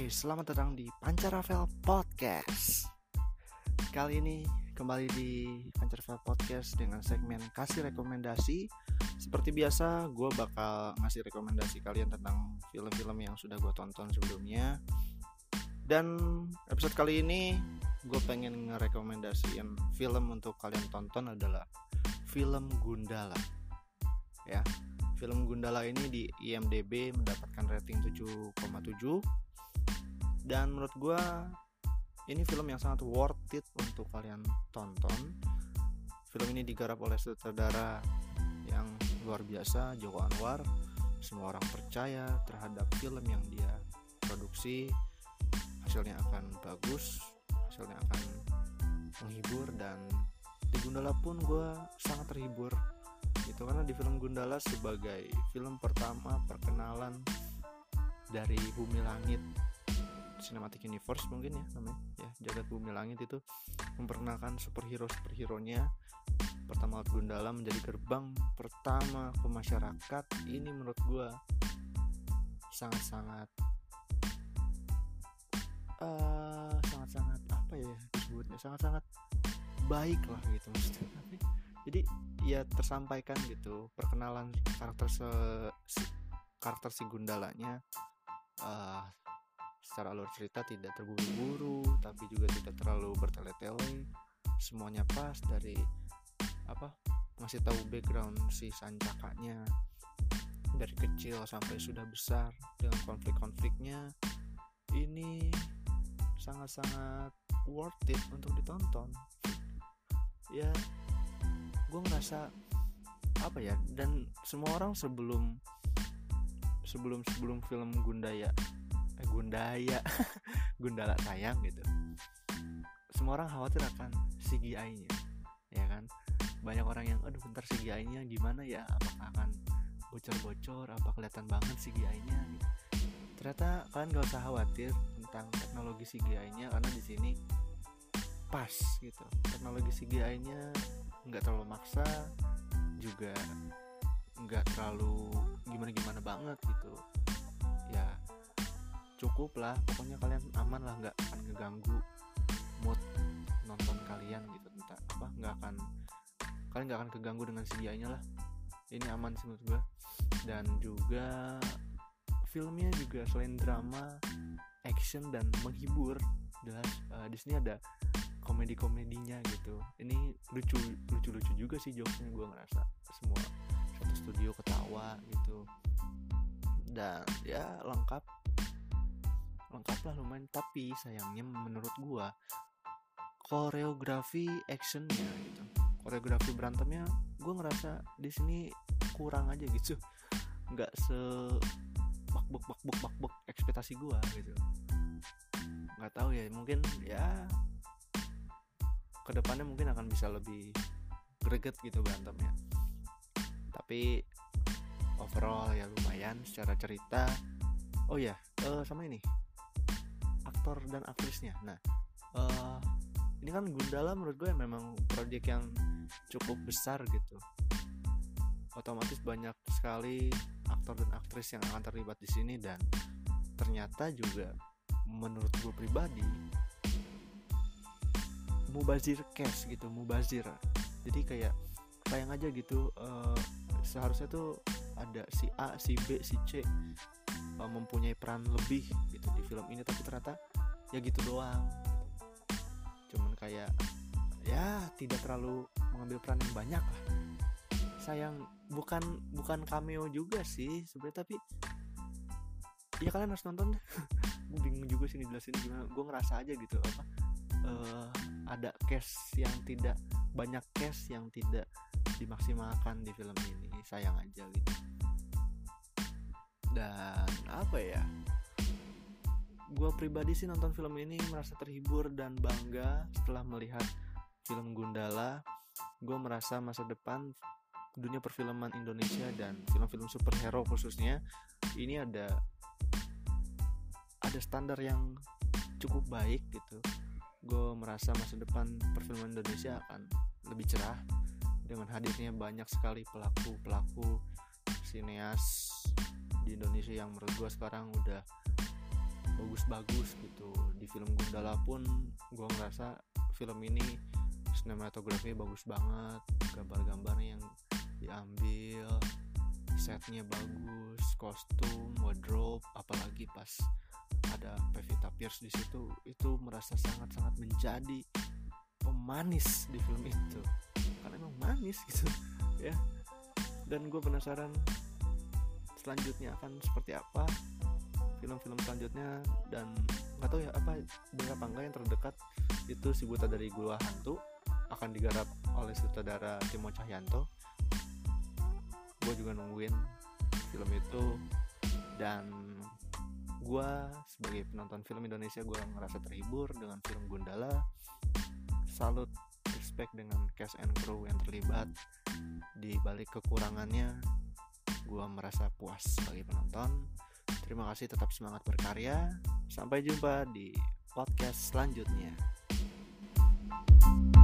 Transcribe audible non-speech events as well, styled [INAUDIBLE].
Oke, selamat datang di Pancaravel Podcast. Kali ini kembali di Pancaravel Podcast dengan segmen kasih rekomendasi. Seperti biasa, gue bakal ngasih rekomendasi kalian tentang film-film yang sudah gue tonton sebelumnya. Dan episode kali ini gue pengen ngerekomendasiin film untuk kalian tonton adalah film Gundala. Ya, film Gundala ini di IMDb mendapatkan rating 7,7 dan menurut gue ini film yang sangat worth it untuk kalian tonton. Film ini digarap oleh sutradara yang luar biasa Joko Anwar. Semua orang percaya terhadap film yang dia produksi. Hasilnya akan bagus hasilnya akan menghibur dan di Gundala pun gue sangat terhibur. Itu karena di film Gundala sebagai film pertama perkenalan dari Bumi Langit Cinematic Universe mungkin ya namanya. Ya jagat bumi langit itu memperkenalkan superhero superhero nya pertama Gundala menjadi gerbang pertama ke masyarakat ini menurut gue sangat-sangat uh, sangat-sangat apa ya disebutnya? Sangat-sangat baik lah gitu maksudnya. Jadi ya tersampaikan gitu perkenalan karakter se, si, karakter si Gundalanya uh, secara alur cerita tidak terburu-buru tapi juga tidak terlalu bertele-tele. Semuanya pas dari apa ngasih tahu background si sancakanya dari kecil sampai sudah besar dengan konflik-konfliknya ini sangat-sangat worth it untuk ditonton. Ya gue ngerasa apa ya dan semua orang sebelum sebelum sebelum film Gundaya Gundaya. [LAUGHS] Gundala tayang gitu. Semua orang khawatir akan CGI-nya ya kan? Banyak orang yang aduh bentar CGI-nya gimana ya? Apakah akan bocor-bocor? Apa kelihatan banget CGI-nya gitu. ternyata kalian gak usah khawatir tentang teknologi CGI-nya karena di sini pas gitu. Teknologi CGI-nya nggak terlalu maksa juga nggak terlalu gimana gimana banget gitu. Ya cukup lah pokoknya kalian aman lah nggak akan ngeganggu mood nonton kalian gitu. Entah apa nggak akan kalian nggak akan keganggu dengan CGI nya lah. Ini aman sih menurut gue dan juga filmnya juga selain drama action dan menghibur jelas uh, di sini ada komedi komedinya gitu. Ini lucu lucu lucu juga sih jokesnya gue ngerasa. Semua satu studio ketawa gitu. Dan ya lengkap lah lumayan. Tapi sayangnya menurut gua koreografi actionnya gitu koreografi berantemnya gue ngerasa di sini kurang aja gitu. Nggak se bak bak bak bak bak bak ekspektasi gue gitu. Nggak tahu ya mungkin ya ke depannya mungkin akan bisa lebih greget gitu berantemnya. Tapi overall ya lumayan secara cerita. Oh ya uh, sama ini aktor dan aktrisnya. Nah uh, ini kan Gundala menurut gue memang proyek yang cukup besar gitu. Otomatis banyak sekali aktor dan aktris yang akan terlibat di sini dan ternyata juga menurut gue pribadi mubazir cash gitu mubazir. Jadi kayak bayang aja gitu uh, seharusnya tuh ada si A si B si C uh, mempunyai peran lebih gitu di film ini. Tapi ternyata ya gitu doang. Cuman kayak ya tidak terlalu mengambil peran yang banyak lah. Sayang bukan bukan cameo juga sih sebenarnya tapi ya kalian harus nonton [LAUGHS] gue bingung juga sih ngejelasin gimana. Gue ngerasa aja gitu apa uh, ada case yang tidak banyak case yang tidak dimaksimalkan di film ini. Sayang aja gitu. Dan apa ya gue pribadi sih nonton film ini merasa terhibur dan bangga setelah melihat film Gundala. Gue merasa masa depan dunia perfilman Indonesia dan film-film superhero khususnya ini ada ada standar yang cukup baik gitu. Gue merasa masa depan perfilman Indonesia akan lebih cerah dengan hadirnya banyak sekali pelaku-pelaku sineas di Indonesia yang menurut gue sekarang udah bagus-bagus gitu. Di film Gundala pun gue ngerasa film ini sinematografi bagus banget. Gambar-gambarnya yang diambil setnya bagus kostum wardrobe apalagi pas ada Pevita Pierce di situ itu merasa sangat-sangat menjadi pemanis di film itu. Karena emang manis gitu [LAUGHS] ya. Dan gue penasaran selanjutnya akan seperti apa film-film selanjutnya dan nggak tahu ya apa benar apa yang terdekat itu si buta dari gua hantu akan digarap oleh sutradara Timo Cahyanto. Gue juga nungguin film itu dan gue sebagai penonton film Indonesia gue ngerasa terhibur dengan film Gundala. Salut respect dengan cast and crew yang terlibat. Di balik kekurangannya gue merasa puas sebagai penonton Terima kasih tetap semangat berkarya. Sampai jumpa di podcast selanjutnya. thank you